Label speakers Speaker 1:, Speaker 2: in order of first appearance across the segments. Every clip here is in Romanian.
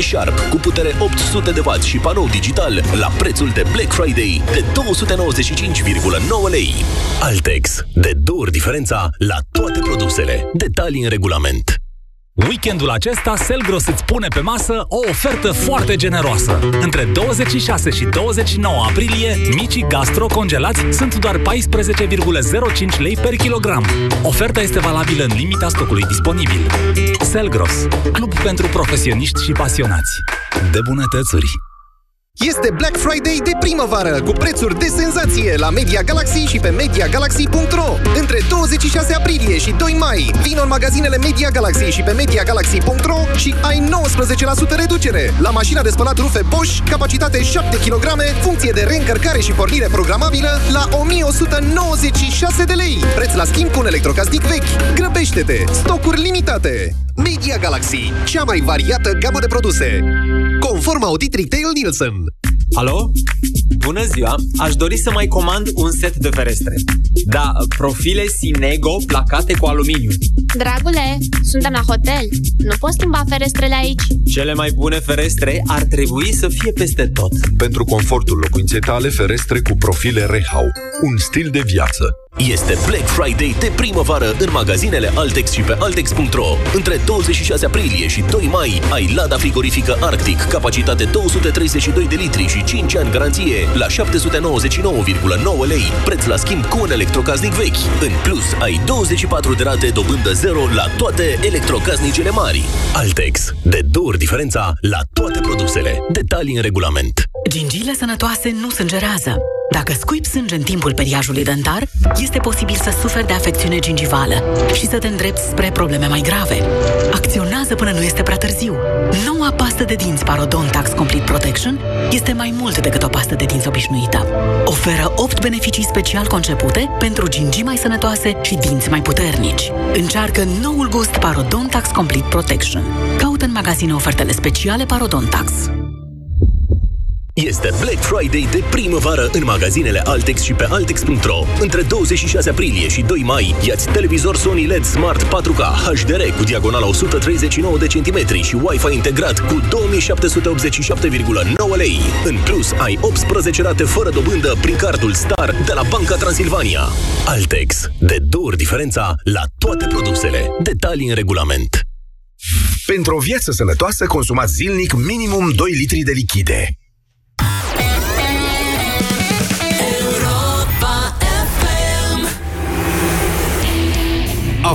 Speaker 1: TV Sharp cu putere 800 de W și panou digital la prețul de Black Friday de 295,9 lei. Altex. De două ori diferența la toate produsele. Detalii în regulament.
Speaker 2: Weekendul acesta, Selgros îți pune pe masă o ofertă foarte generoasă. Între 26 și 29 aprilie, micii gastro congelați sunt doar 14,05 lei per kilogram. Oferta este valabilă în limita stocului disponibil. Selgros, club pentru profesioniști și pasionați. De bunătățuri!
Speaker 3: Este Black Friday de primăvară, cu prețuri de senzație la Media Galaxy și pe MediaGalaxy.ro. Între 26 aprilie și 2 mai, vino în magazinele Media Galaxy și pe MediaGalaxy.ro și ai 19% reducere la mașina de spălat rufe Bosch, capacitate 7 kg, funcție de reîncărcare și pornire programabilă la 1196 de lei. Preț la schimb cu un electrocasnic vechi. Grăbește-te! Stocuri limitate! Media Galaxy, cea mai variată gamă de produse. Conform audit Retail Nielsen.
Speaker 4: Alo? Bună ziua! Aș dori să mai comand un set de ferestre. Da, profile Sinego placate cu aluminiu.
Speaker 5: Dragule, suntem la hotel. Nu poți schimba ferestrele aici.
Speaker 4: Cele mai bune ferestre ar trebui să fie peste tot.
Speaker 6: Pentru confortul locuinței tale, ferestre cu profile Rehau. Un stil de viață.
Speaker 1: Este Black Friday de primăvară în magazinele Altex și pe Altex.ro. Între 26 aprilie și 2 mai ai Lada frigorifică Arctic, capacitate 232 de litri și 5 ani garanție la 799,9 lei, preț la schimb cu un electrocasnic vechi. În plus, ai 24 de rate dobândă zero la toate electrocasnicele mari. Altex. De două ori diferența la toate produsele. Detalii în regulament.
Speaker 7: Gingiile sănătoase nu sângerează. Dacă scuipi sânge în timpul periajului dentar, este posibil să suferi de afecțiune gingivală și să te îndrepți spre probleme mai grave. Acționează până nu este prea târziu. Noua pastă de dinți Parodontax Complete Protection este mai mult decât o pastă de dinți obișnuită. Oferă 8 beneficii special concepute pentru gingii mai sănătoase și dinți mai puternici. Încearcă noul gust Parodontax Complete Protection. Caută în magazine ofertele speciale Parodontax.
Speaker 1: Este Black Friday de primăvară în magazinele Altex și pe Altex.ro. Între 26 aprilie și 2 mai, iați televizor Sony LED Smart 4K HDR cu diagonala 139 de centimetri și Wi-Fi integrat cu 2787,9 lei. În plus, ai 18 rate fără dobândă prin cardul Star de la Banca Transilvania. Altex. De două ori diferența la toate produsele. Detalii în regulament.
Speaker 8: Pentru o viață sănătoasă, consumați zilnic minimum 2 litri de lichide.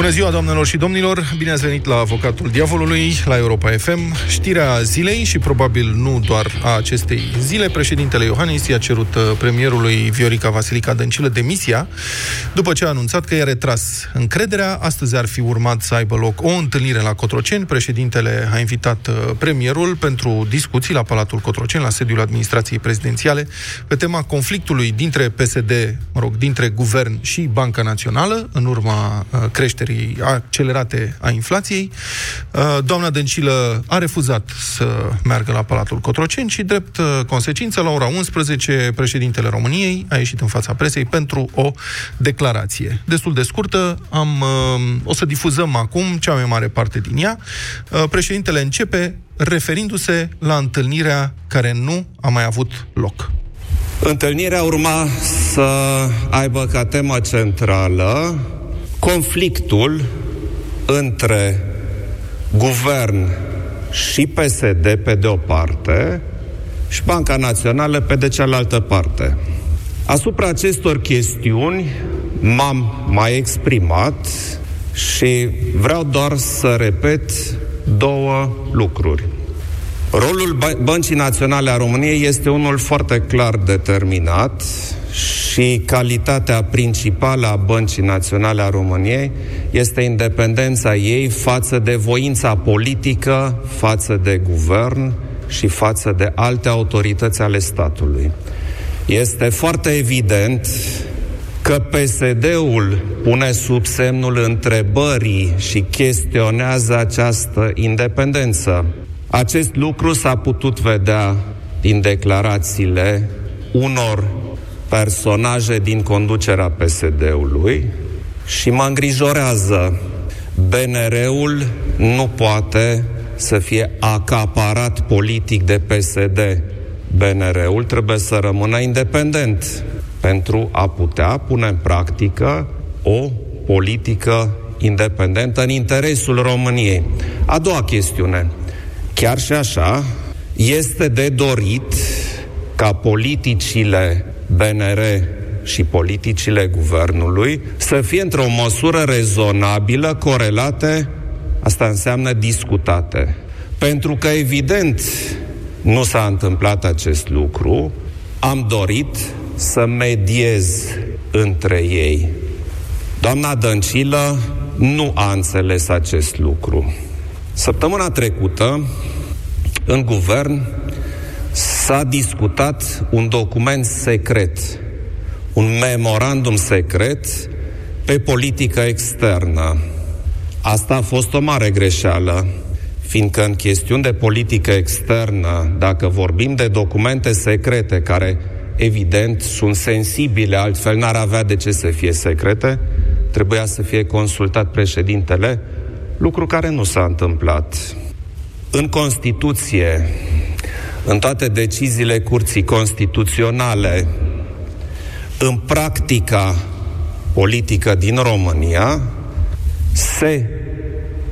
Speaker 9: Bună ziua, doamnelor și domnilor! Bine ați venit la Avocatul Diavolului, la Europa FM. Știrea zilei și probabil nu doar a acestei zile, președintele Iohannis i-a cerut uh, premierului Viorica Vasilica Dăncilă demisia după ce a anunțat că i-a retras încrederea. Astăzi ar fi urmat să aibă loc o întâlnire la Cotroceni. Președintele a invitat uh, premierul pentru discuții la Palatul Cotroceni, la sediul administrației prezidențiale, pe tema conflictului dintre PSD, mă rog, dintre guvern și Banca Națională, în urma uh, creșterii creșterii accelerate a inflației. Uh, doamna Dăncilă a refuzat să meargă la Palatul Cotroceni și, drept uh, consecință, la ora 11, președintele României a ieșit în fața presei pentru o declarație. Destul de scurtă, am, uh, o să difuzăm acum cea mai mare parte din ea. Președintele începe referindu-se la întâlnirea care nu a mai avut loc.
Speaker 10: Întâlnirea urma să aibă ca temă centrală conflictul între guvern și PSD pe de o parte și Banca Națională pe de cealaltă parte. Asupra acestor chestiuni m-am mai exprimat și vreau doar să repet două lucruri. Rolul Băncii Naționale a României este unul foarte clar determinat și calitatea principală a Băncii Naționale a României este independența ei față de voința politică, față de guvern și față de alte autorități ale statului. Este foarte evident că PSD-ul pune sub semnul întrebării și chestionează această independență. Acest lucru s-a putut vedea din declarațiile unor personaje din conducerea PSD-ului și mă îngrijorează. BNR-ul nu poate să fie acaparat politic de PSD. BNR-ul trebuie să rămână independent pentru a putea pune în practică o politică independentă în interesul României. A doua chestiune. Chiar și așa, este de dorit ca politicile BNR și politicile guvernului să fie într-o măsură rezonabilă, corelate, asta înseamnă discutate. Pentru că, evident, nu s-a întâmplat acest lucru, am dorit să mediez între ei. Doamna Dăncilă nu a înțeles acest lucru. Săptămâna trecută, în guvern, s-a discutat un document secret, un memorandum secret pe politică externă. Asta a fost o mare greșeală, fiindcă în chestiuni de politică externă, dacă vorbim de documente secrete care evident sunt sensibile, altfel n-ar avea de ce să fie secrete, trebuia să fie consultat președintele, lucru care nu s-a întâmplat. În Constituție, în toate deciziile curții constituționale, în practica politică din România, se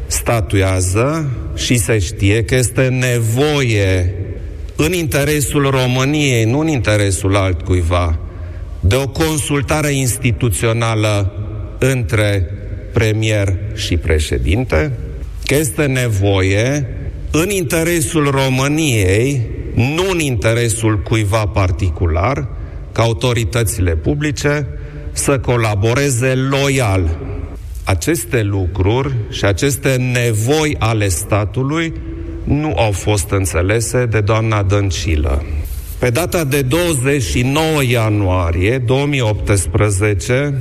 Speaker 10: statuează și se știe că este nevoie în interesul României, nu în interesul altcuiva, de o consultare instituțională între premier și președinte, că este nevoie în interesul României, nu în interesul cuiva particular, ca autoritățile publice să colaboreze loial. Aceste lucruri și aceste nevoi ale statului nu au fost înțelese de doamna Dăncilă. Pe data de 29 ianuarie 2018,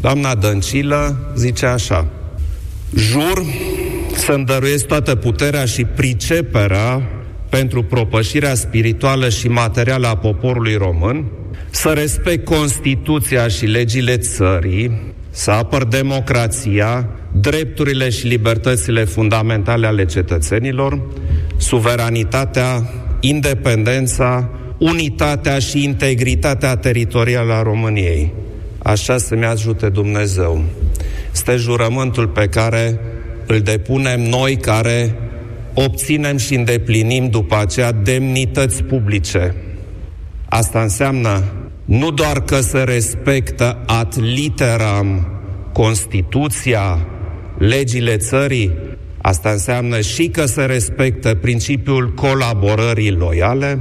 Speaker 10: doamna Dăncilă zice așa Jur să-mi dăruiesc toată puterea și priceperea pentru propășirea spirituală și materială a poporului român, să respect Constituția și legile țării, să apăr democrația, drepturile și libertățile fundamentale ale cetățenilor, suveranitatea, independența, unitatea și integritatea teritorială a României. Așa să-mi ajute Dumnezeu. Este jurământul pe care îl depunem noi care obținem și îndeplinim după aceea demnități publice. Asta înseamnă nu doar că se respectă ad literam Constituția, legile țării, asta înseamnă și că se respectă principiul colaborării loiale,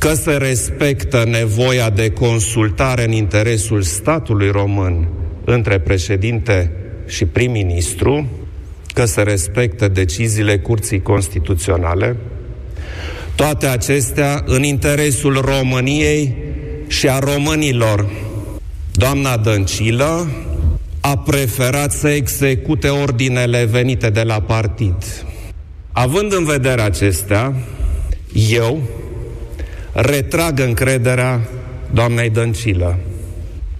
Speaker 10: că se respectă nevoia de consultare în interesul statului român între președinte și prim-ministru, că se respectă deciziile Curții Constituționale, toate acestea în interesul României și a românilor. Doamna Dăncilă a preferat să execute ordinele venite de la partid. Având în vedere acestea, eu retrag încrederea doamnei Dăncilă.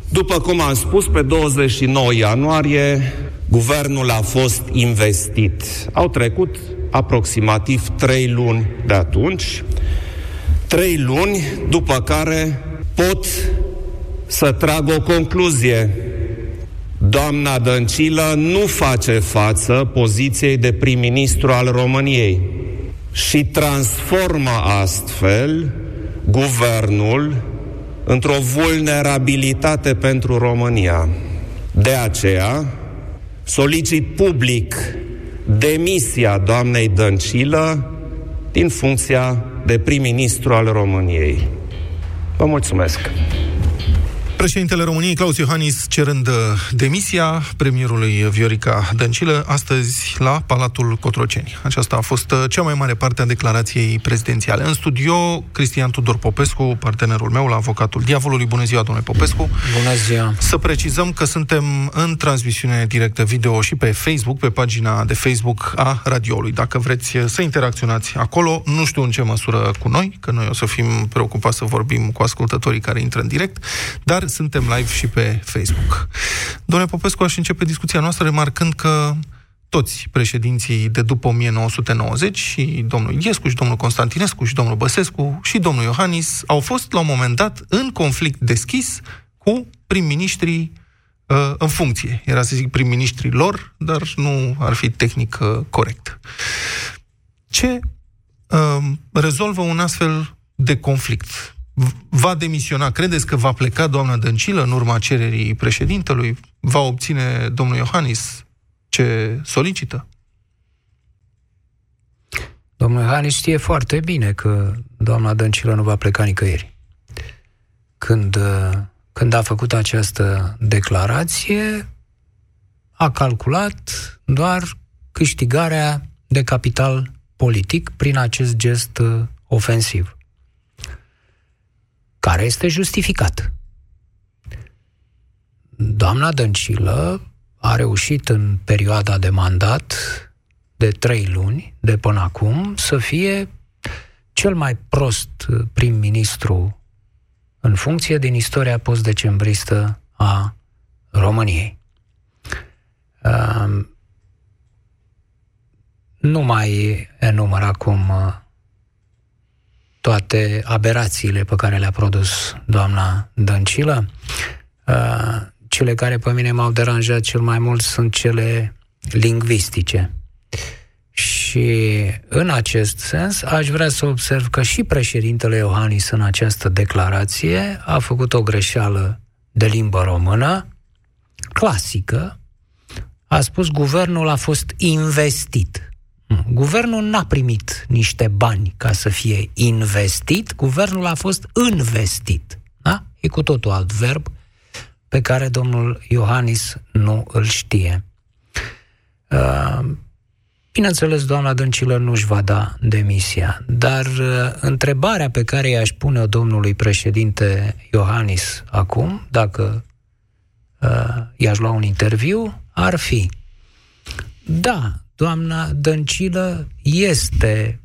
Speaker 10: După cum am spus, pe 29 ianuarie, guvernul a fost investit. Au trecut aproximativ trei luni de atunci, trei luni după care pot să trag o concluzie. Doamna Dăncilă nu face față poziției de prim-ministru al României și transformă astfel guvernul într-o vulnerabilitate pentru România. De aceea, solicit public demisia doamnei Dăncilă din funcția de prim-ministru al României. Vă mulțumesc!
Speaker 9: Președintele României, Claus Iohannis, cerând uh, demisia premierului Viorica Dăncilă, astăzi la Palatul Cotroceni. Aceasta a fost uh, cea mai mare parte a declarației prezidențiale. În studio, Cristian Tudor Popescu, partenerul meu la avocatul diavolului. Bună ziua, domnule Popescu!
Speaker 11: Bună ziua!
Speaker 9: Să precizăm că suntem în transmisiune directă video și pe Facebook, pe pagina de Facebook a radioului. Dacă vreți uh, să interacționați acolo, nu știu în ce măsură cu noi, că noi o să fim preocupați să vorbim cu ascultătorii care intră în direct, dar suntem live și pe Facebook. Domnule Popescu, aș începe discuția noastră remarcând că toți președinții de după 1990, și domnul Iescu, și domnul Constantinescu, și domnul Băsescu, și domnul Iohannis, au fost la un moment dat în conflict deschis cu prim-ministrii uh, în funcție. Era să zic prim-ministrii lor, dar nu ar fi tehnic uh, corect. Ce uh, rezolvă un astfel de conflict? Va demisiona? Credeți că va pleca doamna Dăncilă în urma cererii președintelui? Va obține domnul Iohannis ce solicită?
Speaker 11: Domnul Iohannis știe foarte bine că doamna Dăncilă nu va pleca nicăieri. Când, când a făcut această declarație, a calculat doar câștigarea de capital politic prin acest gest ofensiv care este justificat. Doamna Dăncilă a reușit în perioada de mandat de trei luni, de până acum, să fie cel mai prost prim-ministru în funcție din istoria post-decembristă a României. nu mai enumăr acum toate aberațiile pe care le-a produs doamna Dăncilă. Uh, cele care pe mine m-au deranjat cel mai mult sunt cele lingvistice. Și în acest sens aș vrea să observ că și președintele Iohannis în această declarație a făcut o greșeală de limbă română, clasică, a spus guvernul a fost investit. Guvernul n-a primit niște bani ca să fie investit, guvernul a fost investit. Da? E cu totul alt verb pe care domnul Iohannis nu îl știe. Uh, bineînțeles, doamna Dăncilă nu-și va da demisia, dar uh, întrebarea pe care i-aș pune-o domnului președinte Iohannis acum, dacă uh, i-aș lua un interviu, ar fi da, doamna Dăncilă este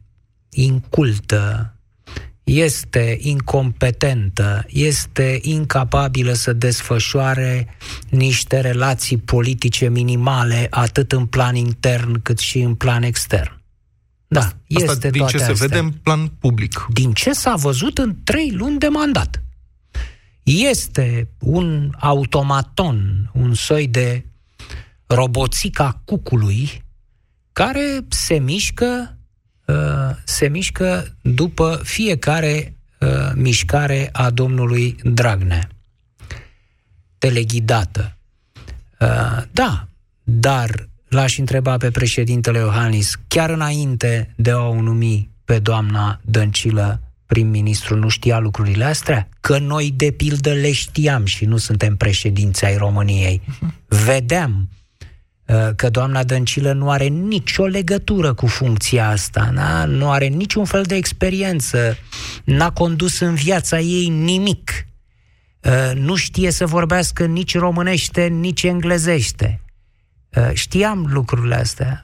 Speaker 11: incultă, este incompetentă, este incapabilă să desfășoare niște relații politice minimale, atât în plan intern cât și în plan extern. Da, Asta este
Speaker 9: din
Speaker 11: toate
Speaker 9: ce
Speaker 11: astea.
Speaker 9: se vede în plan public.
Speaker 11: Din ce s-a văzut în trei luni de mandat. Este un automaton, un soi de roboțica cucului care se mișcă, uh, se mișcă după fiecare uh, mișcare a domnului Dragnea. Teleghidată. Uh, da, dar l-aș întreba pe președintele Iohannis, chiar înainte de a o numi pe doamna Dăncilă prim-ministru, nu știa lucrurile astea? Că noi, de pildă, le știam și nu suntem președinți ai României. Vedeam Uh, că doamna Dăncilă nu are nicio legătură cu funcția asta, na? nu are niciun fel de experiență, n-a condus în viața ei nimic, uh, nu știe să vorbească nici românește, nici englezește. Uh, știam lucrurile astea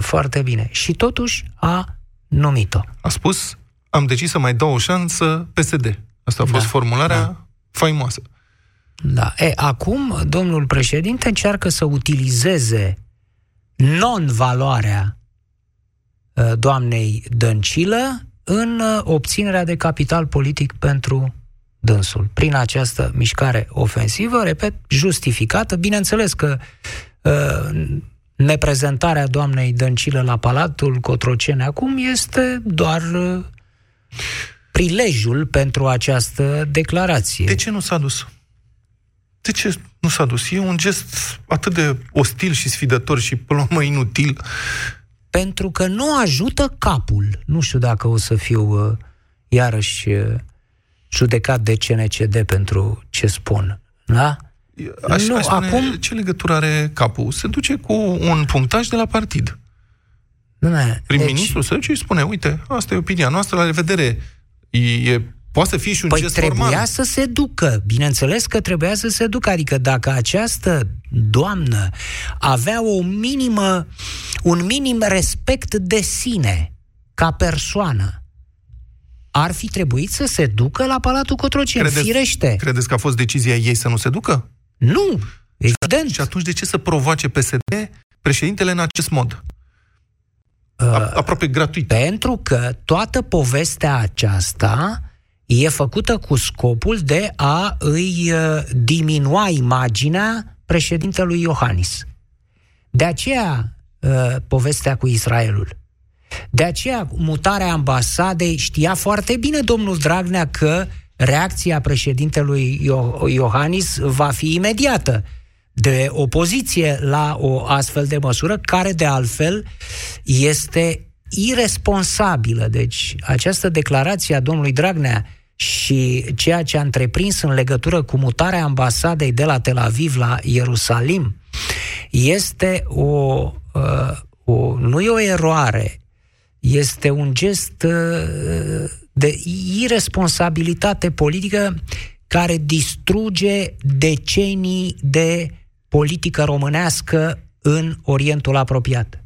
Speaker 11: foarte bine și totuși a numit-o.
Speaker 9: A spus, am decis să mai dau o șansă PSD. Asta a fost da, formularea da. faimoasă.
Speaker 11: Da. E, acum, domnul președinte încearcă să utilizeze non-valoarea ă, doamnei Dăncilă în ă, obținerea de capital politic pentru dânsul. Prin această mișcare ofensivă, repet, justificată, bineînțeles că uh, neprezentarea doamnei Dăncilă la Palatul Cotrocene acum este doar uh, prilejul pentru această declarație.
Speaker 9: De ce nu s-a dus? De ce nu s-a dus? E un gest atât de ostil și sfidător și până la urmă inutil.
Speaker 11: Pentru că nu ajută capul. Nu știu dacă o să fiu uh, iarăși uh, judecat de CNCD pentru ce spun. Da?
Speaker 9: Aș,
Speaker 11: Nu,
Speaker 9: aș spune,
Speaker 11: acum-
Speaker 9: ce legătură are capul? Se duce cu un punctaj de la partid.
Speaker 11: Dom'le,
Speaker 9: Prim-ministru se duce și spune, uite, asta e opinia noastră, la revedere. E, e, poate să fie și un
Speaker 11: Păi
Speaker 9: gest
Speaker 11: trebuia
Speaker 9: formal.
Speaker 11: să se ducă, bineînțeles că trebuia să se ducă, adică dacă această doamnă avea o minimă, un minim respect de sine ca persoană, ar fi trebuit să se ducă la Palatul Cotroceni, firește.
Speaker 9: credeți că a fost decizia ei să nu se ducă?
Speaker 11: Nu, evident.
Speaker 9: Și atunci de ce să provoace PSD președintele în acest mod?
Speaker 11: Uh,
Speaker 9: aproape gratuit.
Speaker 11: Pentru că toată povestea aceasta e făcută cu scopul de a îi uh, diminua imaginea președintelui Iohannis. De aceea uh, povestea cu Israelul. De aceea mutarea ambasadei știa foarte bine domnul Dragnea că reacția președintelui Io- Iohannis va fi imediată de opoziție la o astfel de măsură, care de altfel este irresponsabilă. Deci această declarație a domnului Dragnea și ceea ce a întreprins în legătură cu mutarea ambasadei de la Tel Aviv la Ierusalim este o, uh, o nu e o eroare, este un gest uh, de irresponsabilitate politică care distruge decenii de politică românească în Orientul apropiat.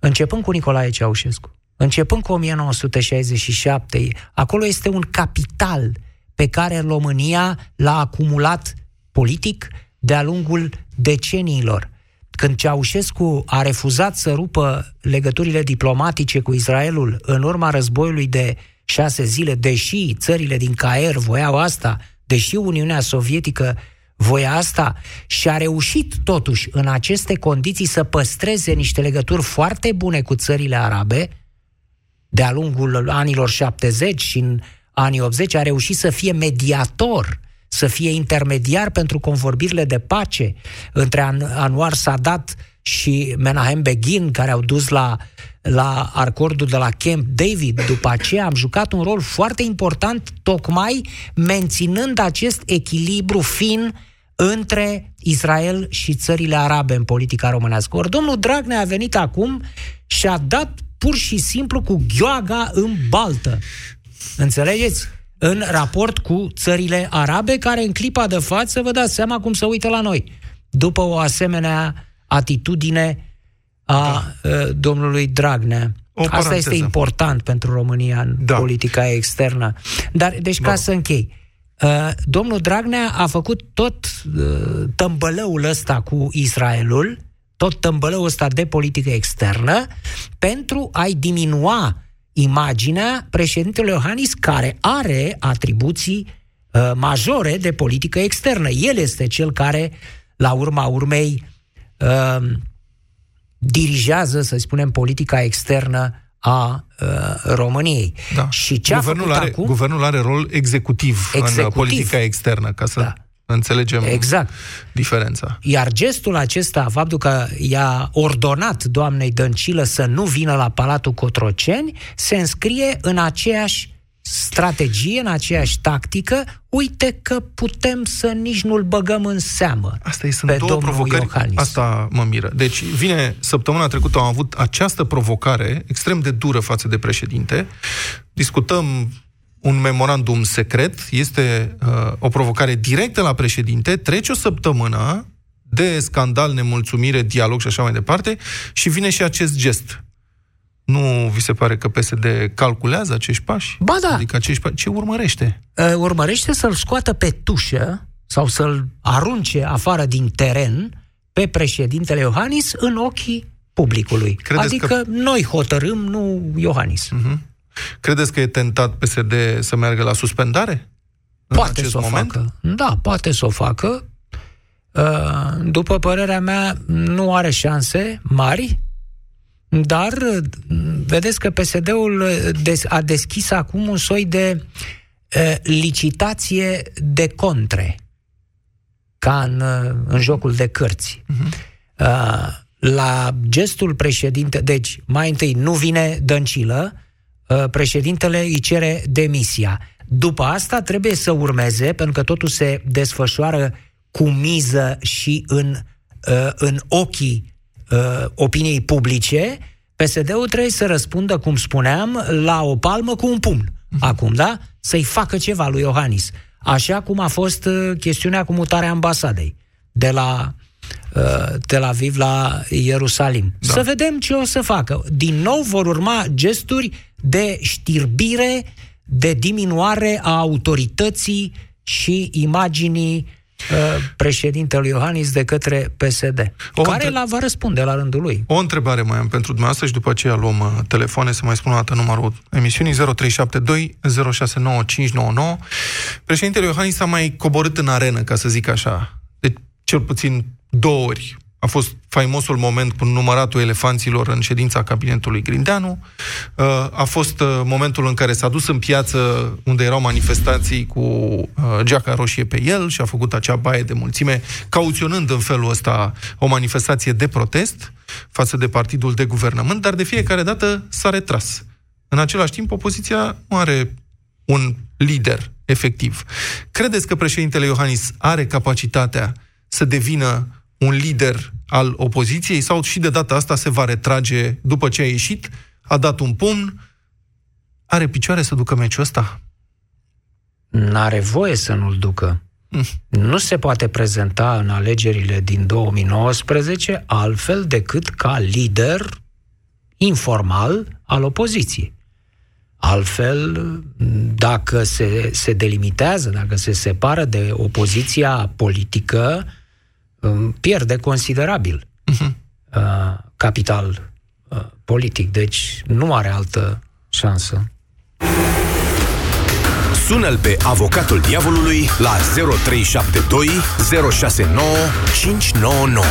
Speaker 11: Începând cu Nicolae Ceaușescu, începând cu 1967, acolo este un capital pe care România l-a acumulat politic de-a lungul deceniilor. Când Ceaușescu a refuzat să rupă legăturile diplomatice cu Israelul în urma războiului de șase zile, deși țările din Caer voiau asta, deși Uniunea Sovietică voia asta și a reușit totuși în aceste condiții să păstreze niște legături foarte bune cu țările arabe, de-a lungul anilor 70 și în anii 80 a reușit să fie mediator, să fie intermediar pentru convorbirile de pace între An- Anwar Sadat și Menahem Begin, care au dus la, la acordul de la Camp David. După aceea am jucat un rol foarte important, tocmai menținând acest echilibru fin între Israel și țările arabe în politica românească. Ori domnul Dragnea a venit acum și a dat pur și simplu cu gheoaga în baltă. Înțelegeți? În raport cu țările arabe, care în clipa de față, vă dați seama cum se uită la noi. După o asemenea atitudine a da. domnului Dragnea.
Speaker 9: O
Speaker 11: Asta
Speaker 9: paranteză.
Speaker 11: este important pentru România în da. politica externă. Dar, deci, ca să închei, Uh, domnul Dragnea a făcut tot uh, tămbălăul ăsta cu Israelul, tot tămbălăul ăsta de politică externă, pentru a-i diminua imaginea președintelui Iohannis, care are atribuții uh, majore de politică externă. El este cel care, la urma urmei, uh, dirigează, să spunem, politica externă a uh, României.
Speaker 9: Da.
Speaker 11: Și ce a
Speaker 9: guvernul,
Speaker 11: făcut
Speaker 9: are,
Speaker 11: acum?
Speaker 9: guvernul are rol executiv,
Speaker 11: Executiv.
Speaker 9: în politica externă, ca să da. înțelegem
Speaker 11: exact.
Speaker 9: diferența.
Speaker 11: Iar gestul acesta, faptul că i-a ordonat doamnei Dăncilă să nu vină la Palatul Cotroceni, se înscrie în aceeași strategie, în aceeași tactică, uite că putem să nici nu-l băgăm în seamă
Speaker 9: Asta e, sunt
Speaker 11: pe
Speaker 9: două
Speaker 11: domnul
Speaker 9: provocări.
Speaker 11: Iohannis.
Speaker 9: Asta mă miră. Deci, vine, săptămâna trecută am avut această provocare extrem de dură față de președinte. Discutăm un memorandum secret, este uh, o provocare directă la președinte, trece o săptămână de scandal, nemulțumire, dialog și așa mai departe și vine și acest gest. Nu vi se pare că PSD calculează acești pași?
Speaker 11: Ba da.
Speaker 9: Adică acești pași, ce urmărește?
Speaker 11: Uh, urmărește să-l scoată pe tușă sau să-l arunce afară din teren pe președintele Iohannis în ochii publicului.
Speaker 9: Credeți
Speaker 11: adică
Speaker 9: că-
Speaker 11: noi hotărâm, nu Iohannis.
Speaker 9: Uh-huh. Credeți că e tentat PSD să meargă la suspendare? în
Speaker 11: Poate
Speaker 9: acest
Speaker 11: să o
Speaker 9: moment?
Speaker 11: facă. Da, poate să o facă. Uh, După părerea mea, nu are șanse mari, dar uh, vedeți că PSD-ul des- a deschis acum un soi de uh, licitație de contre, ca în, uh, în jocul de cărți. Uh, La gestul președinte, deci mai întâi nu vine Dăncilă, uh, președintele îi cere demisia. După asta trebuie să urmeze, pentru că totul se desfășoară cu miză și în, uh, în ochii uh, opiniei publice, PSD-ul trebuie să răspundă, cum spuneam, la o palmă cu un pumn. Uh-huh. Acum, da? Să-i facă ceva lui Iohannis. Așa cum a fost uh, chestiunea cu mutarea ambasadei de la uh, Tel Aviv la Ierusalim. Da. Să vedem ce o să facă. Din nou vor urma gesturi de știrbire, de diminuare a autorității și imaginii uh, președintelui Iohannis de către PSD, o care între... la va răspunde la rândul lui.
Speaker 9: O întrebare mai am pentru dumneavoastră și după aceea luăm uh, telefoane să mai spun o dată numărul emisiunii 0372 069599. Președintele Iohannis a mai coborât în arenă, ca să zic așa, de cel puțin două ori a fost faimosul moment cu număratul elefanților în ședința cabinetului Grindeanu. Uh, a fost uh, momentul în care s-a dus în piață unde erau manifestații cu uh, geaca roșie pe el și a făcut acea baie de mulțime, cauționând în felul ăsta o manifestație de protest față de partidul de guvernământ, dar de fiecare dată s-a retras. În același timp, opoziția nu are un lider efectiv. Credeți că președintele Iohannis are capacitatea să devină un lider al opoziției sau și de data asta se va retrage după ce a ieșit, a dat un pumn, are picioare să ducă meciul ăsta?
Speaker 11: N-are voie să nu-l ducă. Mm. Nu se poate prezenta în alegerile din 2019 altfel decât ca lider informal al opoziției. Altfel, dacă se, se delimitează, dacă se separă de opoziția politică, pierde considerabil uh-huh. capital uh, politic. Deci nu are altă șansă.
Speaker 8: Sună-l pe avocatul diavolului la 0372 069 599.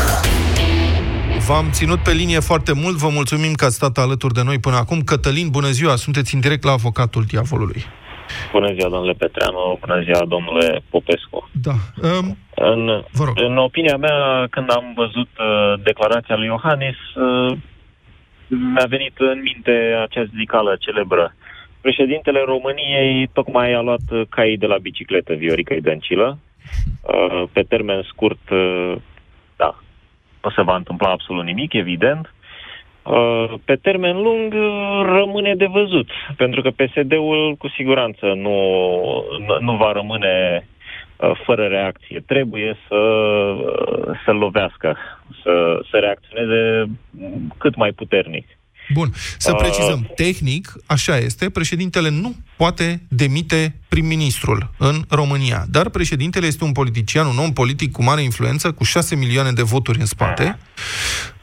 Speaker 9: V-am ținut pe linie foarte mult, vă mulțumim că ați stat alături de noi până acum. Cătălin, bună ziua, sunteți în direct la avocatul diavolului.
Speaker 12: Bună ziua, domnule Petreanu, bună ziua, domnule Popescu.
Speaker 9: Da. Um,
Speaker 12: în, vă rog. în opinia mea, când am văzut uh, declarația lui Iohannis, uh, mi-a venit în minte acea zicală celebră. Președintele României tocmai a luat caii de la bicicletă, Viorica Dăncilă. Uh, pe termen scurt, uh, da, nu se va întâmpla absolut nimic, evident. Uh, pe termen lung uh, rămâne de văzut, pentru că PSD-ul cu siguranță nu, nu va rămâne uh, fără reacție. Trebuie să, să lovească, să, să reacționeze cât mai puternic.
Speaker 9: Bun, să precizăm, uh, tehnic, așa este, președintele nu poate demite prim-ministrul în România, dar președintele este un politician, un om politic cu mare influență, cu 6 milioane de voturi în spate.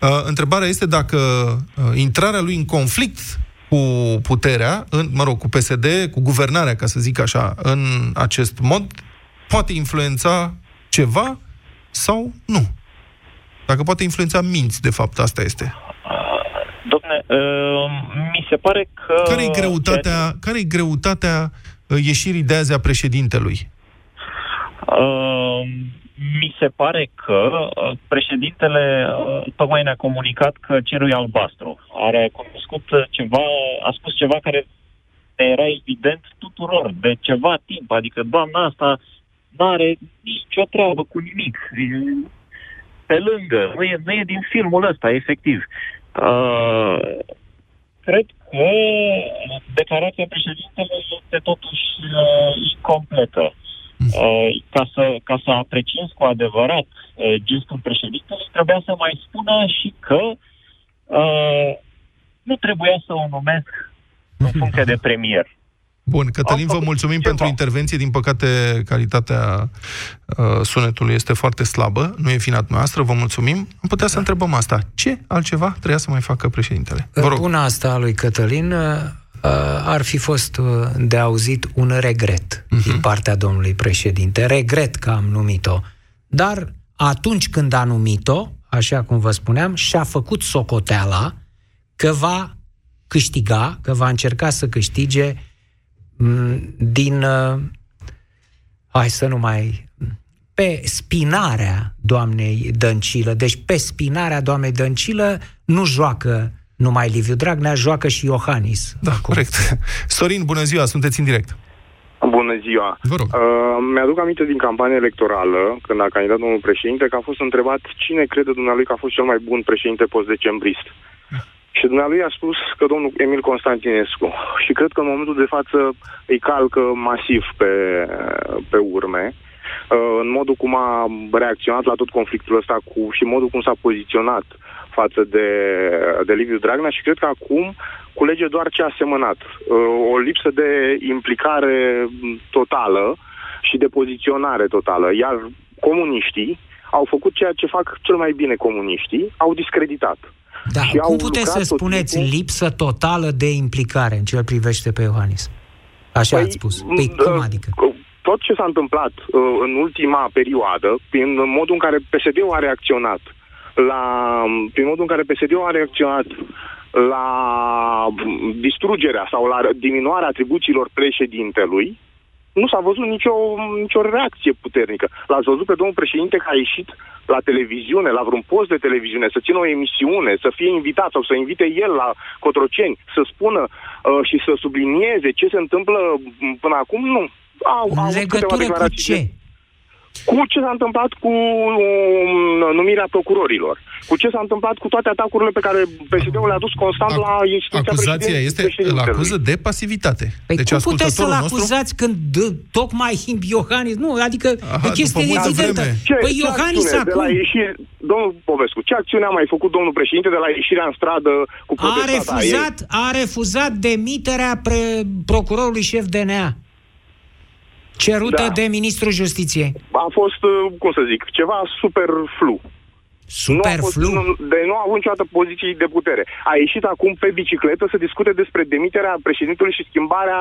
Speaker 9: Uh, întrebarea este dacă uh, intrarea lui în conflict cu puterea, în, mă rog, cu PSD, cu guvernarea, ca să zic așa, în acest mod, poate influența ceva sau nu. Dacă poate influența minți, de fapt, asta este.
Speaker 12: Domne, uh, mi se pare că...
Speaker 9: Care-i greutatea, care greutatea uh, ieșirii de azi a președintelui?
Speaker 12: Uh, mi se pare că uh, președintele uh, tocmai ne-a comunicat că cerul e albastru. Are cunoscut ceva, a spus ceva care era evident tuturor de ceva timp. Adică doamna asta nu are nicio treabă cu nimic. Pe lângă, nu e, nu e din filmul ăsta, efectiv. Uh, cred că declarația președintelui este totuși uh, incompletă. Uh, ca, să, ca să apreciez cu adevărat uh, gestul președintelui, trebuia să mai spună și că uh, nu trebuia să o numesc în funcție de premier.
Speaker 9: Bun, Cătălin, vă mulțumim ceva. pentru intervenție. Din păcate, calitatea uh, sunetului este foarte slabă. Nu e vina noastră, vă mulțumim. Am putea da. să întrebăm asta. Ce altceva trebuia să mai facă președintele?
Speaker 11: Vă rog. Una asta lui Cătălin uh, ar fi fost uh, de auzit un regret uh-huh. din partea domnului președinte. Regret că am numit-o. Dar atunci când a numit-o, așa cum vă spuneam, și-a făcut socoteala că va câștiga, că va încerca să câștige Mm, din, uh, hai să nu mai, pe spinarea doamnei Dăncilă. Deci pe spinarea doamnei Dăncilă nu joacă numai Liviu Dragnea, joacă și Iohannis.
Speaker 9: Da, acum. corect. Sorin, bună ziua, sunteți în direct.
Speaker 13: Bună ziua!
Speaker 9: Vă rog.
Speaker 13: Uh, mi-aduc aminte din campania electorală, când a candidat domnul președinte, că a fost întrebat cine crede dumnealui că a fost cel mai bun președinte post-decembrist. Și dumnealui a spus că domnul Emil Constantinescu. Și cred că în momentul de față îi calcă masiv pe, pe urme. Uh, în modul cum a reacționat la tot conflictul ăsta cu, și modul cum s-a poziționat față de, de Liviu Dragnea și cred că acum culege doar ce a semănat. Uh, o lipsă de implicare totală și de poziționare totală. Iar comuniștii au făcut ceea ce fac cel mai bine comuniștii, au discreditat.
Speaker 11: Da,
Speaker 13: și
Speaker 11: cum puteți să spuneți timpul... lipsă totală de implicare în ce îl privește pe Iohannis? Așa păi, ați spus. Păi cum adică?
Speaker 13: Tot ce s-a întâmplat uh, în ultima perioadă, prin modul în care PSD-ul a reacționat, la, prin modul în care PSD-ul a reacționat la distrugerea sau la diminuarea atribuțiilor președintelui, nu s-a văzut nicio, nicio reacție puternică. L-ați văzut pe domnul președinte că a ieșit la televiziune, la vreun post de televiziune, să țină o emisiune, să fie invitat sau să invite el la Cotroceni, să spună uh, și să sublinieze ce se întâmplă până acum? Nu.
Speaker 11: Au, în au legătură cu ce? De
Speaker 13: cu ce s-a întâmplat cu um, numirea procurorilor, cu ce s-a întâmplat cu toate atacurile pe care PSD-ul le-a dus constant Ac- la instituția
Speaker 9: Acuzația este, îl acuză de pasivitate.
Speaker 11: Păi deci cum puteți să-l nostru... acuzați când d- tocmai Iohannis, nu, adică Aha, chestia evidentă.
Speaker 13: Ce,
Speaker 11: păi
Speaker 13: ce
Speaker 11: Iohannis acum...
Speaker 13: De la ieșire, domnul Povescu, ce acțiune a mai făcut domnul președinte de la ieșirea în stradă cu
Speaker 11: a refuzat, a refuzat demiterea pre procurorului șef DNA cerută da. de Ministrul Justiției?
Speaker 13: A fost, uh, cum să zic, ceva superflu.
Speaker 11: Superflu?
Speaker 13: Nu a, fost, de, nu a avut niciodată poziții de putere. A ieșit acum pe bicicletă să discute despre demiterea președintelui și schimbarea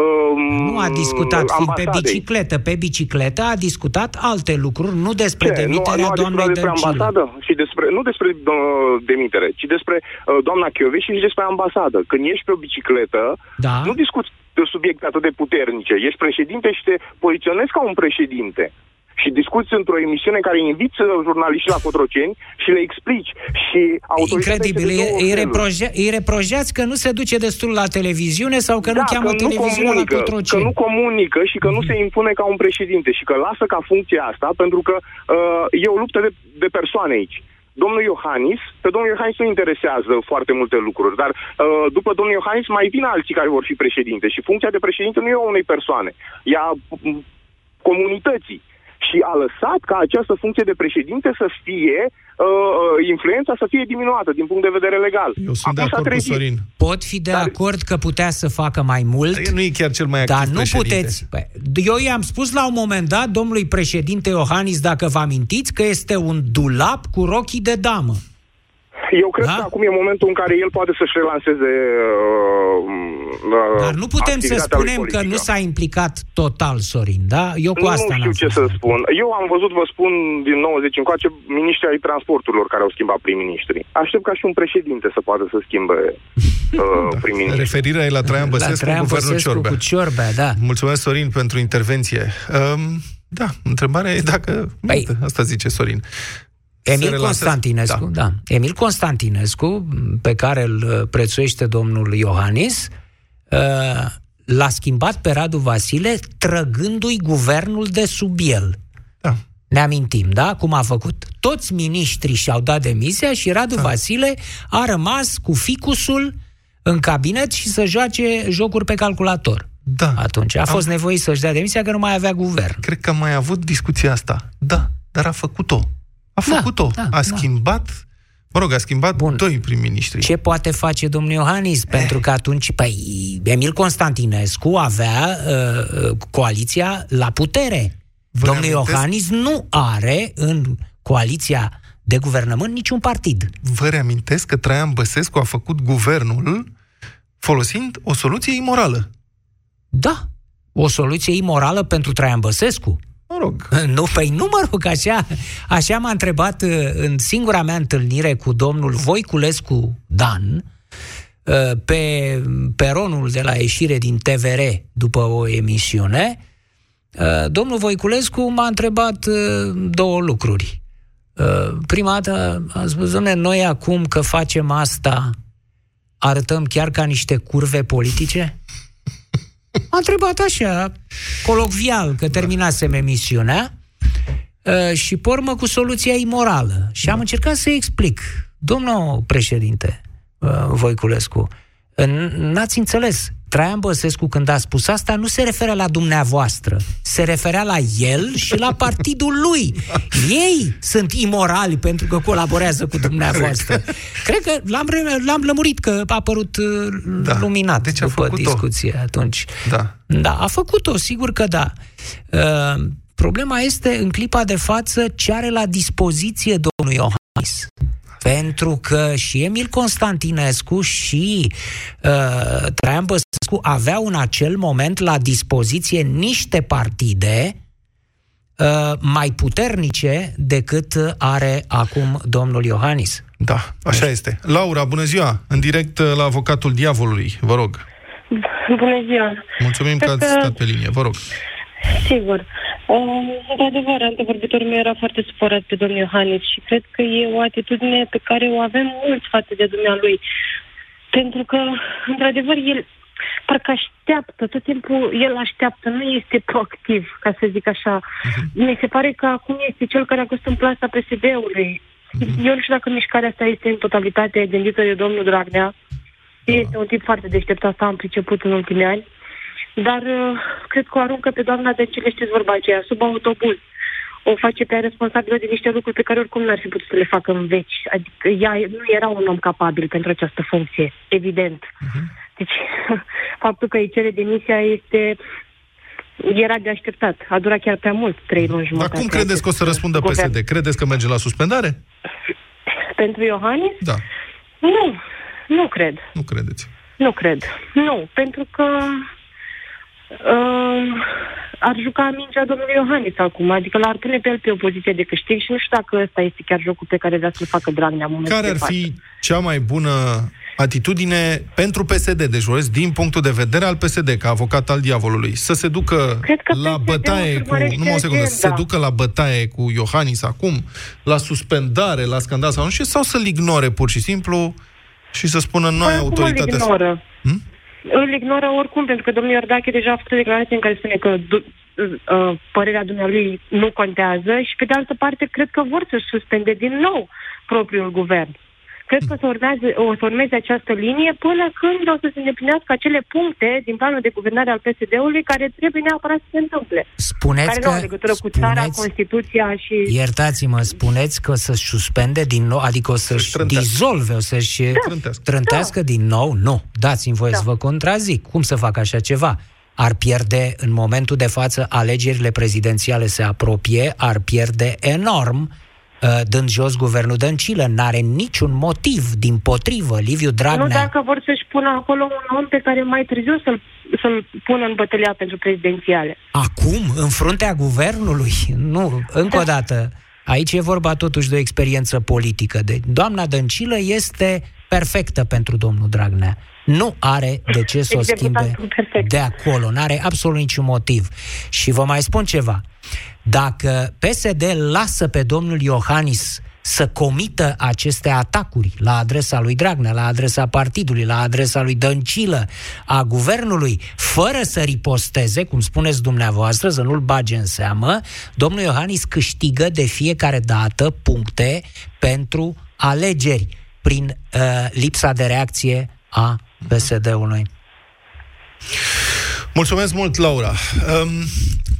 Speaker 11: Um, nu a discutat fiind pe bicicletă. Pe bicicletă a discutat alte lucruri, nu despre Ce? demiterea nu, nu doamnei despre ambasadă
Speaker 13: și despre, nu despre uh, demitere, ci despre uh, doamna Chioveși și despre ambasadă. Când ești pe o bicicletă, da. nu discuți de subiecte atât de puternice. Ești președinte și te poziționezi ca un președinte și discuți într-o emisiune care inviți jurnaliștii la Cotroceni și le explici. Și
Speaker 11: Incredibil, îi, reproje, îi reprojați că nu se duce destul la televiziune sau că
Speaker 13: da,
Speaker 11: nu cheamă
Speaker 13: că
Speaker 11: televiziunea
Speaker 13: comunică,
Speaker 11: la Cotroceni.
Speaker 13: Că nu comunică și că nu se impune ca un președinte și că lasă ca funcție asta pentru că uh, e o luptă de, de persoane aici domnul Iohannis, pe domnul Iohannis nu interesează foarte multe lucruri, dar uh, după domnul Iohannis mai vin alții care vor fi președinte și funcția de președinte nu e a unei persoane, e a comunității și a lăsat ca această funcție de președinte să fie, uh, uh, influența să fie diminuată din punct de vedere legal.
Speaker 9: Eu sunt Acum de acord cu Sorin.
Speaker 11: Pot fi de dar... acord că putea să facă mai mult,
Speaker 9: dar nu e chiar cel mai activ
Speaker 11: dar nu
Speaker 9: președinte.
Speaker 11: puteți. Păi, eu i-am spus la un moment dat domnului președinte Iohannis, dacă vă amintiți, că este un dulap cu rochii de damă.
Speaker 13: Eu cred da? că acum e momentul în care el poate să-și relanseze uh,
Speaker 11: uh, Dar nu putem să spunem că nu s-a implicat total, Sorin, da? Eu cu asta
Speaker 13: Nu știu ce să spun. Eu am văzut, vă spun, din 90 încoace, miniștrii ai transporturilor care au schimbat prim-ministrii. Aștept ca și un președinte să poată să schimbe uh, da. prim-ministri.
Speaker 9: Referirea e la Traian Băsescu, la Traian cu Băsescu Ciorbea.
Speaker 11: cu Ciorbea, da.
Speaker 9: Mulțumesc, Sorin, pentru intervenție. Um, da, întrebarea e dacă... Păi, asta zice Sorin.
Speaker 11: Emil Constantinescu, da. da. Emil Constantinescu, pe care îl uh, prețuiește domnul Iohannis, uh, l-a schimbat pe Radu Vasile trăgându-i guvernul de sub el. Da. Ne amintim, da? Cum a făcut? Toți miniștrii și-au dat demisia și Radu da. Vasile a rămas cu ficusul în cabinet și să joace jocuri pe calculator.
Speaker 9: Da.
Speaker 11: Atunci a fost Am... nevoit să-și dea demisia că nu mai avea guvern.
Speaker 9: Cred că am mai avut discuția asta. Da, dar a făcut-o. A da, făcut-o. Da, da, a schimbat da. Mă rog, a schimbat Bun. doi prim-ministri.
Speaker 11: Ce poate face domnul Iohannis? Eh. Pentru că atunci, păi, Emil Constantinescu avea uh, uh coaliția la putere. Vă domnul reamintesc? Iohannis nu are în coaliția de guvernământ niciun partid.
Speaker 9: Vă reamintesc că Traian Băsescu a făcut guvernul folosind o soluție imorală.
Speaker 11: Da, o soluție imorală pentru Traian Băsescu.
Speaker 9: Mă rog.
Speaker 11: Nu, păi nu mă rog, așa, așa m-a întrebat uh, în singura mea întâlnire cu domnul Voiculescu Dan, uh, pe peronul de la ieșire din TVR după o emisiune, uh, domnul Voiculescu m-a întrebat două lucruri. Prima dată a spus, domnule, noi acum că facem asta, arătăm chiar ca niște curve politice? M-a întrebat așa, colocvial, că terminasem emisiunea uh, și pormă cu soluția imorală. Și am încercat să explic. Domnul președinte uh, Voiculescu, n-ați înțeles. Traian Băsescu, când a spus asta, nu se referă la dumneavoastră. Se referea la el și la partidul lui. Ei sunt imorali pentru că colaborează cu dumneavoastră. Cred că l-am, l-am lămurit că a apărut uh, da. luminat deci după discuție atunci.
Speaker 9: Da.
Speaker 11: Da, a făcut-o, sigur că da. Uh, problema este, în clipa de față, ce are la dispoziție domnul Iohannis. Pentru că și Emil Constantinescu și uh, Traian Băsescu aveau în acel moment la dispoziție niște partide uh, mai puternice decât are acum domnul Iohannis.
Speaker 9: Da, așa este. Laura, bună ziua! În direct uh, la Avocatul Diavolului, vă rog.
Speaker 14: Bună ziua!
Speaker 9: Mulțumim că ați stat pe linie, vă rog.
Speaker 14: Sigur. Uh, într-adevăr, antevorbitorul meu era foarte supărat pe domnul Iohannis și cred că e o atitudine pe care o avem mulți față de dumnealui. Pentru că, într-adevăr, el parcă așteaptă, tot timpul el așteaptă, nu este proactiv, ca să zic așa. Uh-huh. Mi se pare că acum este cel care a găsit în plasa PSD-ului. Uh-huh. Eu nu știu dacă mișcarea asta este în totalitate gândită de domnul Dragnea. Da. Este un tip foarte deștept, asta am priceput în ultimii ani. Dar uh, cred că o aruncă pe doamna de ce știți vorba aceea, sub autobuz. O face pe ea responsabilă de niște lucruri pe care oricum n-ar fi putut să le facă în veci. Adică ea nu era un om capabil pentru această funcție, evident. Uh-huh. Deci, faptul că îi cere demisia este era de așteptat. A durat chiar prea mult, trei luni jumătate.
Speaker 9: Dar cum credeți că o să răspundă PSD? Credeți că merge la suspendare?
Speaker 14: Pentru Iohannis?
Speaker 9: Da.
Speaker 14: Nu, nu cred.
Speaker 9: Nu credeți?
Speaker 14: Nu cred. Nu, pentru că uh, ar juca mingea domnului Iohannis acum, adică l-ar pune pe el pe o poziție de câștig și nu știu dacă ăsta este chiar jocul pe care vrea să-l facă Dragnea.
Speaker 9: Care ar fi cea mai bună atitudine pentru PSD, deci vorbesc din punctul de vedere al PSD, ca avocat al diavolului, să se ducă la bătaie cu, nu o secundă, să se ducă la bătaie cu Iohannis acum, la suspendare, la scandal sau nu știu, sau să-l ignore pur și simplu și să spună noi păi, autoritatea...
Speaker 14: Îl ignoră. Hmm? Îl ignoră oricum, pentru că domnul Iordache deja a făcut declarație în care spune că uh, părerea dumnealui nu contează și, pe de altă parte, cred că vor să suspende din nou propriul guvern. Cred că o să, urmeze, o să urmeze această linie până când o să se îndeplinească acele puncte din planul de guvernare al PSD-ului care trebuie neapărat să se întâmple.
Speaker 11: Spuneți
Speaker 14: care
Speaker 11: că,
Speaker 14: nu au legătură cu țara, Constituția și...
Speaker 11: Iertați-mă, spuneți că o să-și suspende din nou, adică o să-și să dizolve, o să-și da. trântească, trântească da. din nou? Nu. Dați-mi voie da. să vă contrazic. Cum să fac așa ceva? ar pierde în momentul de față alegerile prezidențiale se apropie, ar pierde enorm Uh, dând jos guvernul Dăncilă. N-are niciun motiv, din potrivă, Liviu Dragnea...
Speaker 14: Nu dacă vor să-și pună acolo un om pe care mai târziu să-l, să-l pună în bătălia pentru prezidențiale.
Speaker 11: Acum, în fruntea guvernului? Nu, încă o dată. Aici e vorba totuși de o experiență politică. De doamna Dăncilă este perfectă pentru domnul Dragnea. Nu are de ce să o schimbe de acolo. Nu are absolut niciun motiv. Și vă mai spun ceva. Dacă PSD lasă pe domnul Iohannis să comită aceste atacuri la adresa lui Dragnea, la adresa partidului, la adresa lui Dăncilă, a guvernului, fără să riposteze, cum spuneți dumneavoastră, să nu-l bage în seamă, domnul Iohannis câștigă de fiecare dată puncte pentru alegeri prin uh, lipsa de reacție a PSD-ului.
Speaker 9: Mulțumesc mult, Laura. Um,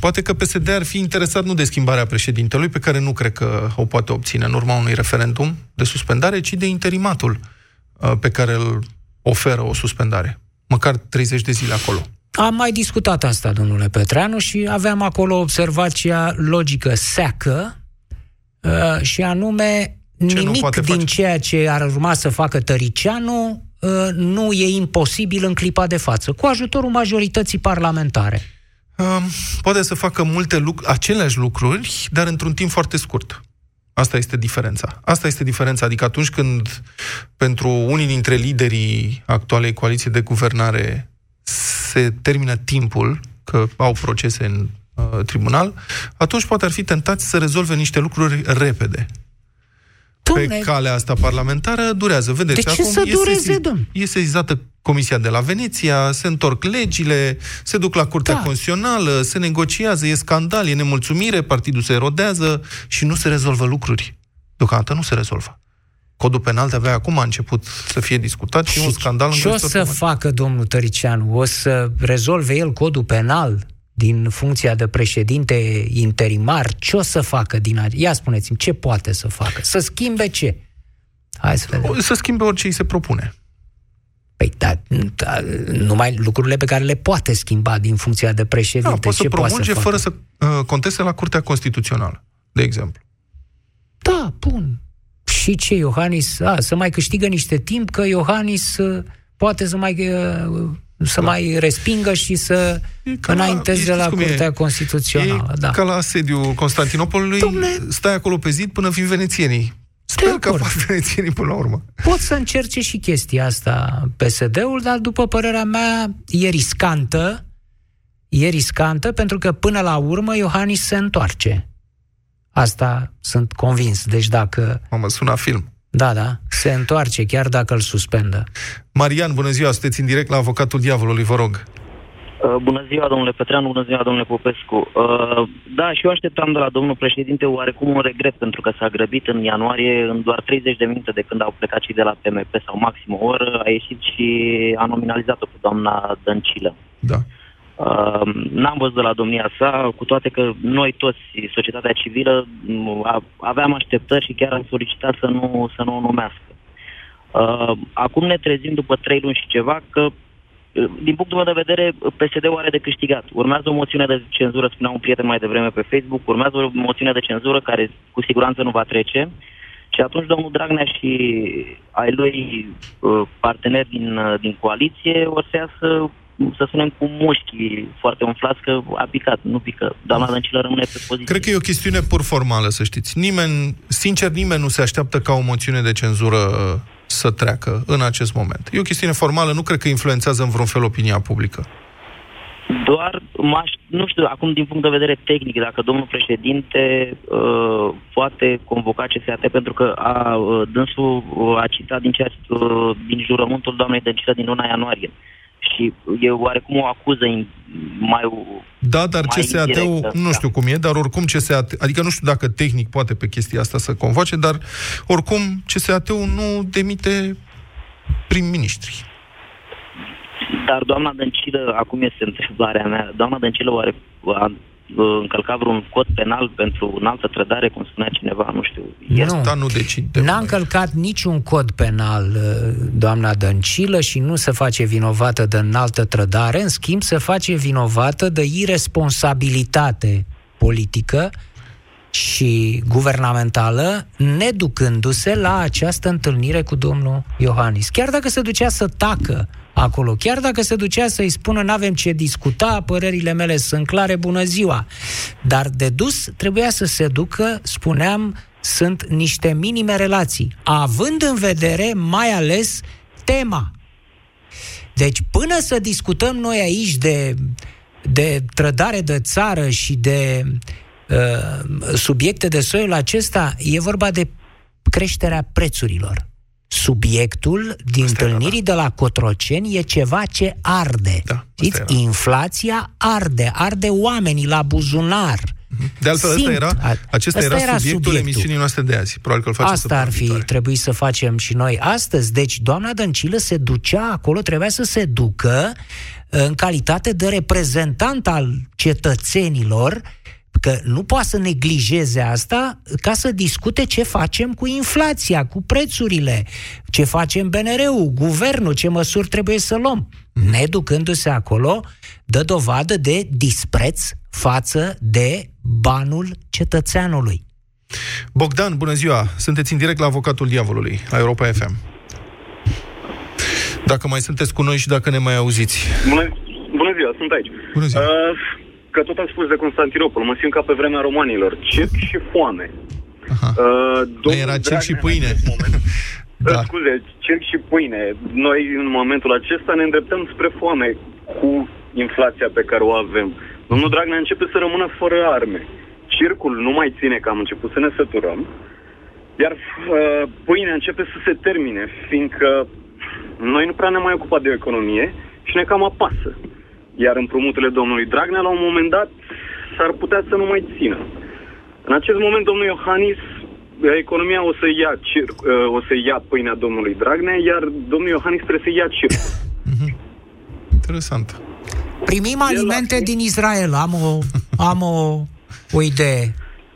Speaker 9: poate că PSD ar fi interesat nu de schimbarea președintelui, pe care nu cred că o poate obține în urma unui referendum de suspendare, ci de interimatul uh, pe care îl oferă o suspendare. Măcar 30 de zile acolo.
Speaker 11: Am mai discutat asta, domnule Petreanu, și aveam acolo observația logică seacă, uh, și anume ce nimic din face? ceea ce ar urma să facă Tăricianu Uh, nu e imposibil în clipa de față, cu ajutorul majorității parlamentare?
Speaker 9: Um, poate să facă multe lucruri, aceleași lucruri, dar într-un timp foarte scurt. Asta este diferența. Asta este diferența. Adică atunci când pentru unii dintre liderii actualei coaliții de guvernare se termină timpul, că au procese în uh, tribunal, atunci poate ar fi tentați să rezolve niște lucruri repede. Pe calea asta parlamentară durează. Vedeți,
Speaker 11: De ce
Speaker 9: acum
Speaker 11: să
Speaker 9: e
Speaker 11: dureze,
Speaker 9: sesi-
Speaker 11: domn?
Speaker 9: E sesizată Comisia de la Veneția, se întorc legile, se duc la Curtea
Speaker 11: Da.
Speaker 9: Constituțională, se negociază, e scandal, e nemulțumire, partidul se erodează și nu se rezolvă lucruri. Deocamdată nu se rezolvă. Codul penal de-abia acum a început să fie discutat și, e un scandal
Speaker 11: Ce o
Speaker 9: îngrozitor
Speaker 11: să
Speaker 9: pe mare.
Speaker 11: facă domnul Tăricianu? O să rezolve el codul penal din funcția de președinte interimar? Ce o să facă din a... Ia spuneți-mi, ce poate să facă? Să schimbe ce? Hai să vedem.
Speaker 9: O Să schimbe orice îi se propune.
Speaker 11: Păi, da, da, numai lucrurile pe care le poate schimba din funcția de președinte.
Speaker 9: Da, poate să
Speaker 11: ce poate să
Speaker 9: promulge
Speaker 11: facă?
Speaker 9: fără să uh, conteste la Curtea Constituțională, de exemplu.
Speaker 11: Da, bun. Și ce, Iohannis? A, să mai câștigă niște timp, că Iohannis uh, poate să mai, uh, să da. mai respingă și să
Speaker 9: ca la-
Speaker 11: înainteze
Speaker 9: știți
Speaker 11: la
Speaker 9: cum e?
Speaker 11: Curtea Constituțională.
Speaker 9: E
Speaker 11: da.
Speaker 9: ca la sediul Constantinopolului, stai acolo pe zid până vin venețienii. Sper că fac venețienii până la urmă.
Speaker 11: Pot să încerce și chestia asta PSD-ul, dar după părerea mea e riscantă, e riscantă pentru că până la urmă Iohannis se întoarce. Asta sunt convins. Deci dacă...
Speaker 9: Mamă, sună film.
Speaker 11: Da, da, se întoarce chiar dacă îl suspendă.
Speaker 9: Marian, bună ziua, sunteți în direct la Avocatul Diavolului, vă rog.
Speaker 15: Uh, Bună ziua, domnule Petreanu, bună ziua, domnule Popescu. Uh, Da, și eu așteptam de la domnul președinte oarecum un regret, pentru că s-a grăbit în ianuarie, în doar 30 de minute de când au plecat cei de la PMP sau maxim o oră, a ieșit și a nominalizat-o pe doamna Dăncilă.
Speaker 9: Da.
Speaker 15: Uh, n-am văzut de la domnia sa, cu toate că noi toți, societatea civilă, m, a- aveam așteptări și chiar am solicitat să nu, să nu o numească. Uh, acum ne trezim după trei luni și ceva că, uh, din punctul meu de vedere, PSD-ul are de câștigat. Urmează o moțiune de cenzură, spunea un prieten mai devreme pe Facebook, urmează o moțiune de cenzură care cu siguranță nu va trece. Și atunci domnul Dragnea și ai lui uh, parteneri din, uh, din coaliție o să iasă, să spunem, cu mușchii foarte umflați că a picat, nu pică. Doamna Dăncilă rămâne pe poziție.
Speaker 9: Cred că e o chestiune pur formală, să știți. Nimeni, sincer, nimeni nu se așteaptă ca o moțiune de cenzură uh, să treacă în acest moment. E o chestiune formală, nu cred că influențează în vreun fel opinia publică.
Speaker 15: Doar, m-aș, nu știu, acum din punct de vedere tehnic, dacă domnul președinte uh, poate convoca CSAT, pentru că a, uh, dânsul uh, a citat din, ceea, uh, din jurământul doamnei Dăncilă din luna ianuarie. Și e oarecum o acuză in, mai...
Speaker 9: Da, dar
Speaker 15: mai
Speaker 9: CSAT-ul,
Speaker 15: indirectă,
Speaker 9: nu
Speaker 15: da.
Speaker 9: știu cum e, dar oricum CSAT, adică nu știu dacă tehnic poate pe chestia asta să convoace, dar oricum CSAT-ul nu demite prim-ministri.
Speaker 15: Dar doamna Dăncilă, acum este întrebarea mea, doamna Dăncilă oare a uh, încălcat vreun cod penal pentru înaltă trădare, cum spunea cineva, nu știu.
Speaker 11: Nu.
Speaker 9: nu decide.
Speaker 11: N-a încălcat niciun cod penal uh, doamna Dăncilă și nu se face vinovată de înaltă trădare, în schimb se face vinovată de irresponsabilitate politică și guvernamentală, neducându-se la această întâlnire cu domnul Iohannis. Chiar dacă se ducea să tacă acolo, chiar dacă se ducea să-i spună n-avem ce discuta, părerile mele sunt clare, bună ziua. Dar de dus trebuia să se ducă, spuneam, sunt niște minime relații, având în vedere mai ales tema. Deci până să discutăm noi aici de, de trădare de țară și de uh, subiecte de soiul acesta, e vorba de creșterea prețurilor. Subiectul din întâlnirii de la Cotroceni e ceva ce arde. Da, Știți? Inflația arde, arde oamenii la buzunar.
Speaker 9: De altfel, ăsta
Speaker 11: Simt.
Speaker 9: era,
Speaker 11: A-
Speaker 9: acesta
Speaker 11: ăsta
Speaker 9: era,
Speaker 11: era
Speaker 9: subiectul,
Speaker 11: subiectul.
Speaker 9: emisiunii noastre de azi. Probabil că îl facem
Speaker 11: Asta ar fi trebuit să facem și noi astăzi. Deci, doamna Dăncilă se ducea acolo, trebuia să se ducă în calitate de reprezentant al cetățenilor, că nu poate să neglijeze asta ca să discute ce facem cu inflația, cu prețurile, ce facem BNR-ul, guvernul, ce măsuri trebuie să luăm. Neducându-se acolo, dă dovadă de dispreț față de banul cetățeanului.
Speaker 9: Bogdan, bună ziua! Sunteți în direct la Avocatul Diavolului, la Europa FM. Dacă mai sunteți cu noi și dacă ne mai auziți.
Speaker 16: Bună, bună ziua, sunt aici.
Speaker 9: Bună ziua.
Speaker 16: Uh, că tot am spus de Constantinopol, mă simt ca pe vremea romanilor. Cerc și foame. Uh,
Speaker 9: Nu era cerc și pâine.
Speaker 16: da. Scuze, cerc și pâine. Noi, în momentul acesta, ne îndreptăm spre foame cu inflația pe care o avem. Domnul Dragnea începe să rămână fără arme. Circul nu mai ține că am început să ne săturăm. Iar uh, pâinea începe să se termine, fiindcă noi nu prea ne-am mai ocupat de o economie și ne cam apasă. Iar împrumuturile domnului Dragnea, la un moment dat, s-ar putea să nu mai țină. În acest moment, domnul Iohannis, economia o să ia, cir, uh, o să ia pâinea domnului Dragnea, iar domnul Iohannis trebuie să ia circ.
Speaker 9: Interesant.
Speaker 11: Primim alimente din Israel. Am o, am o, o idee.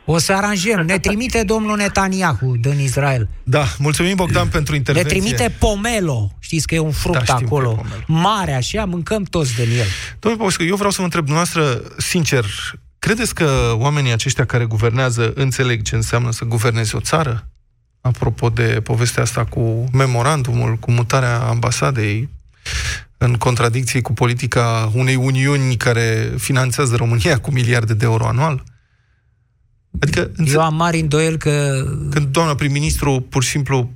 Speaker 11: O să aranjăm. Ne trimite domnul Netanyahu din Israel.
Speaker 9: Da, mulțumim Bogdan pentru
Speaker 11: Ne
Speaker 9: intervenție.
Speaker 11: trimite pomelo. Știți că e un fruct
Speaker 9: Da, știm
Speaker 11: acolo. Mare, așa, mâncăm toți din el.
Speaker 9: Domnule Popescu, eu vreau să vă întreb dumneavoastră, sincer, credeți că oamenii aceștia care guvernează înțeleg ce înseamnă să guvernezi o țară? Apropo de povestea asta cu memorandumul, cu mutarea ambasadei, în contradicție cu politica unei uniuni care finanțează România cu miliarde de euro anual? Adică,
Speaker 11: Eu am mari îndoiel că...
Speaker 9: Când doamna prim-ministru pur și simplu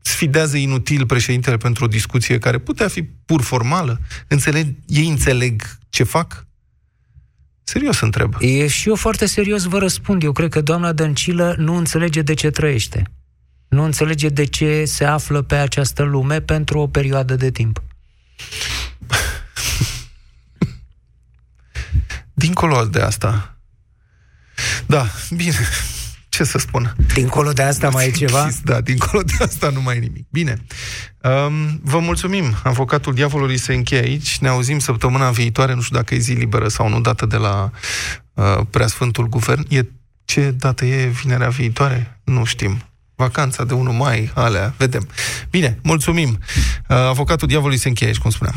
Speaker 9: sfidează inutil președintele pentru o discuție care putea fi pur formală, înțeleg, ei înțeleg ce fac? Serios întreb.
Speaker 11: E și eu foarte serios vă răspund. Eu cred că doamna Dăncilă nu înțelege de ce trăiește. Nu înțelege de ce se află pe această lume pentru o perioadă de timp.
Speaker 9: Dincolo de asta. Da, bine. Ce să spun?
Speaker 11: Dincolo de asta mai e ceva?
Speaker 9: Da, dincolo de asta nu mai e nimic. Bine. Um, vă mulțumim. Avocatul diavolului se încheie aici. Ne auzim săptămâna viitoare. Nu știu dacă e zi liberă sau nu, dată de la uh, Preasfântul Guvern. E ce dată e vinerea viitoare? Nu știm. Vacanța de 1 mai, alea, vedem. Bine, mulțumim. Uh, avocatul diavolului se încheie aici, cum spuneam.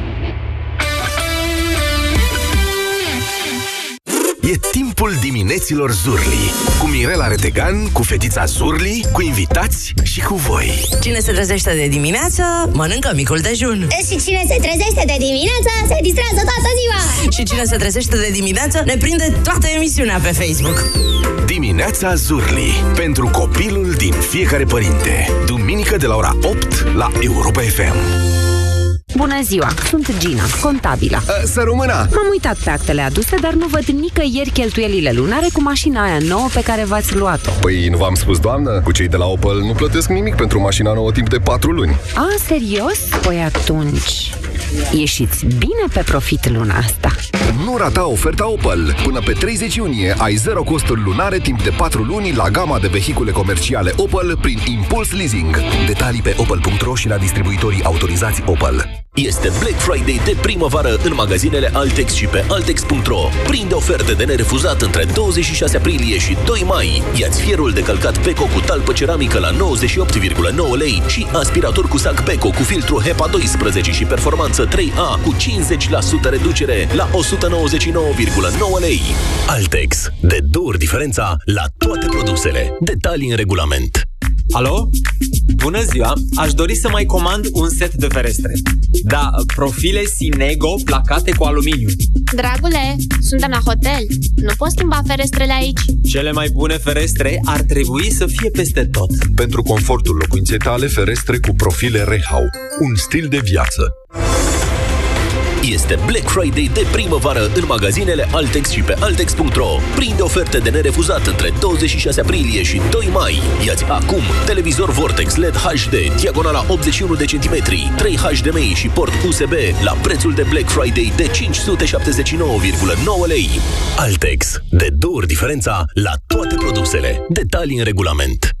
Speaker 8: E timpul dimineților Zurli Cu Mirela Retegan, cu fetița Zurli, cu invitați și cu voi
Speaker 17: Cine se trezește de dimineață, mănâncă micul dejun.
Speaker 18: Și cine se trezește de dimineață, se distrează toată ziua.
Speaker 17: Și cine se trezește de dimineață, ne prinde toată emisiunea pe Facebook.
Speaker 8: Dimineața Zurli Pentru copilul din fiecare părinte Duminică de la ora 8 la Europa FM
Speaker 19: Bună ziua, sunt Gina, contabilă.
Speaker 8: Să rămână!
Speaker 19: M-am uitat pe actele aduse, dar nu văd nicăieri cheltuielile lunare cu mașina aia nouă pe care v-ați luat-o.
Speaker 20: Păi nu v-am spus, doamnă? Cu cei de la Opel nu plătesc nimic pentru mașina nouă timp de 4 luni.
Speaker 19: A, serios? Păi atunci, ieșiți bine pe profit luna asta.
Speaker 20: Nu rata oferta Opel. Până pe 30 iunie ai zero costuri lunare timp de 4 luni la gama de vehicule comerciale Opel prin Impuls Leasing. Detalii pe opel.ro și la distribuitorii autorizați Opel.
Speaker 1: Este Black Friday de primăvară în magazinele Altex și pe Altex.ro. Prinde oferte de nerefuzat între 26 aprilie și 2 mai. Iați fierul de călcat Beko cu talpă ceramică la 98,9 lei și aspirator cu sac Beko cu filtru HEPA 12 și performanță 3A cu 50% reducere la 199,9 lei. Altex. De două ori diferența la toate produsele. Detalii în regulament.
Speaker 4: Alo? Bună ziua! Aș dori să mai comand un set de ferestre. Da, profile Sinego placate cu aluminiu.
Speaker 5: Dragule, suntem la hotel. Nu poți schimba ferestrele aici.
Speaker 4: Cele mai bune ferestre ar trebui să fie peste tot.
Speaker 6: Pentru confortul locuinței tale, ferestre cu profile Rehau. Un stil de viață.
Speaker 1: Este Black Friday de primăvară în magazinele Altex și pe Altex.ro. Prinde oferte de nerefuzat între 26 aprilie și 2 mai. Iați acum televizor Vortex LED HD, diagonala 81 de centimetri, 3 HDMI și port USB la prețul de Black Friday de 579,9 lei. Altex. De două ori diferența la toate produsele. Detalii în regulament.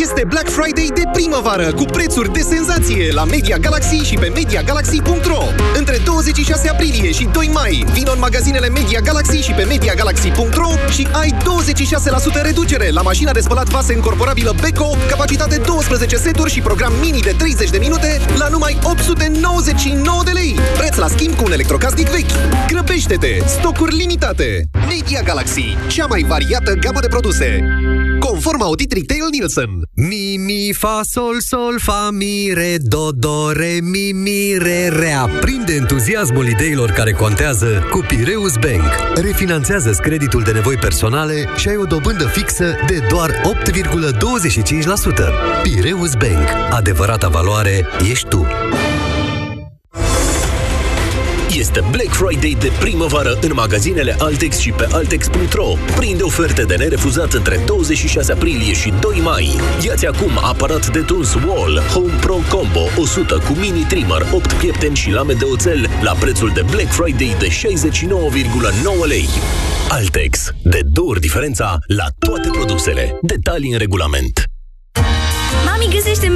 Speaker 3: Este Black Friday de primăvară cu prețuri de senzație la Media Galaxy și pe MediaGalaxy.ro Între 26 aprilie și 2 mai vino în magazinele Media Galaxy și pe MediaGalaxy.ro și ai 26% reducere la mașina de spălat vase încorporabilă Beko, capacitate 12 seturi și program mini de 30 de minute la numai 899 de lei. Preț la schimb cu un electrocasnic vechi. Grăbește-te! Stocuri limitate! Media Galaxy, cea mai variată gamă de produse. Confort conform audit Retail Nielsen.
Speaker 21: Mi, mi, fa, sol, sol, fa, mi, re, do, do, re, mi, mi, re, re. Aprinde entuziasmul ideilor care contează cu Pireus Bank. Refinanțează creditul de nevoi personale și ai o dobândă fixă de doar 8,25%. Pireus Bank. Adevărata valoare ești tu.
Speaker 1: Este Black Friday de primăvară în magazinele Altex și pe Altex.ro. Prinde oferte de nerefuzat între 26 aprilie și 2 mai. Iați acum aparat de tuns Wall Home Pro Combo 100 cu mini trimmer, 8 piepteni și lame de oțel la prețul de Black Friday de 69,9 lei. Altex. De două ori diferența la toate produsele. Detalii în regulament.
Speaker 17: Mami găsește